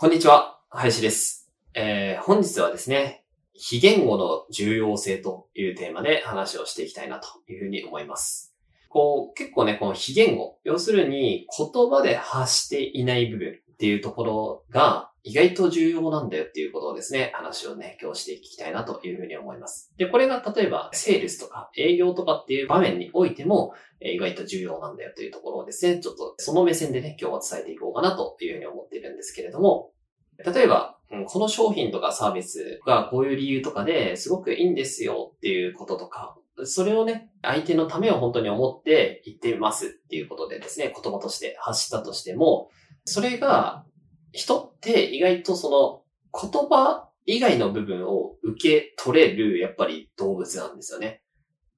こんにちは、林です。えー、本日はですね、非言語の重要性というテーマで話をしていきたいなというふうに思います。こう、結構ね、この非言語、要するに言葉で発していない部分っていうところが意外と重要なんだよっていうことをですね、話をね、今日していきたいなというふうに思います。で、これが例えば、セールスとか営業とかっていう場面においても、意外と重要なんだよというところをですね、ちょっとその目線でね、今日は伝えていこうかなというふうに思っているんですけれども、例えば、この商品とかサービスがこういう理由とかですごくいいんですよっていうこととか、それをね、相手のためを本当に思って言ってますっていうことでですね、言葉として発したとしても、それが、人って意外とその言葉以外の部分を受け取れる、やっぱり動物なんですよね。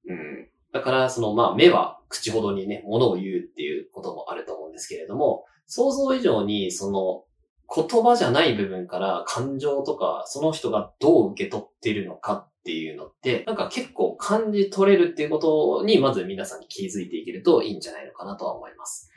うん。だから、その、まあ、目は口ほどにね、物を言うっていうこともあると思うんですけれども、想像以上に、その、言葉じゃない部分から感情とか、その人がどう受け取ってるのかっていうのって、なんか結構感じ取れるっていうことに、まず皆さんに気づいていけるといいんじゃないのかなとは思います。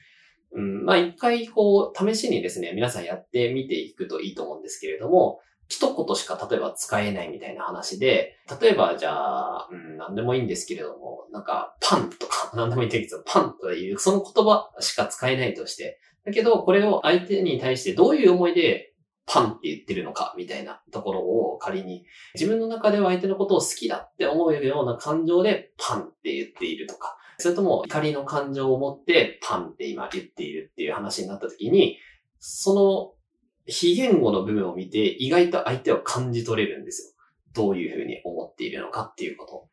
うん、まあ一回こう、試しにですね、皆さんやってみていくといいと思うんですけれども、一言しか例えば使えないみたいな話で、例えばじゃあ、うん、何でもいいんですけれども、なんか、パンとか、何でもいいんですけど、パンという、その言葉しか使えないとして、だけど、これを相手に対してどういう思いでパンって言ってるのか、みたいなところを仮に、自分の中では相手のことを好きだって思うような感情でパンって言っているとか、それとも怒りの感情を持ってパンって今言っているっていう話になった時に、その非言語の部分を見て意外と相手を感じ取れるんですよ。どういうふうに思っているのかっていうこと。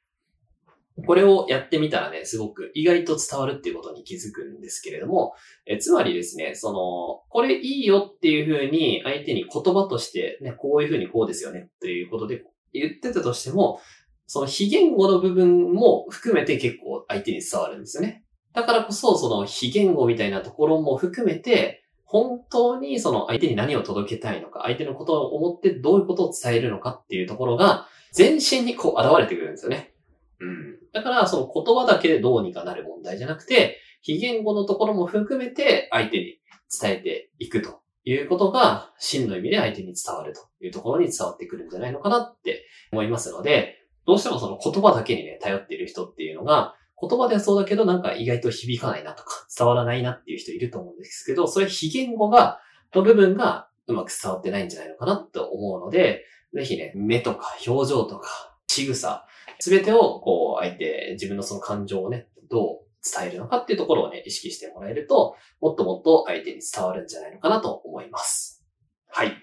これをやってみたらね、すごく意外と伝わるっていうことに気づくんですけれども、えつまりですね、その、これいいよっていうふうに相手に言葉として、ね、こういうふうにこうですよねっていうことで言ってたとしても、その非言語の部分も含めて結構相手に伝わるんですよね。だからこそ、その非言語みたいなところも含めて、本当にその相手に何を届けたいのか、相手のことを思ってどういうことを伝えるのかっていうところが、全身にこう現れてくるんですよね。うん。だから、その言葉だけでどうにかなる問題じゃなくて、非言語のところも含めて相手に伝えていくということが、真の意味で相手に伝わるというところに伝わってくるんじゃないのかなって思いますので、どうしてもその言葉だけにね、頼っている人っていうのが、言葉ではそうだけどなんか意外と響かないなとか、伝わらないなっていう人いると思うんですけど、それ非言語が、の部分がうまく伝わってないんじゃないのかなと思うので、ぜひね、目とか表情とか仕草、すべてをこう相手、自分のその感情をね、どう伝えるのかっていうところをね、意識してもらえると、もっともっと相手に伝わるんじゃないのかなと思います。はい。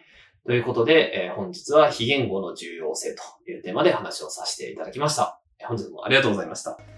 ということで、えー本日は非言語の重要性というテーマで話をさせていただきました。本日もありがとうございました。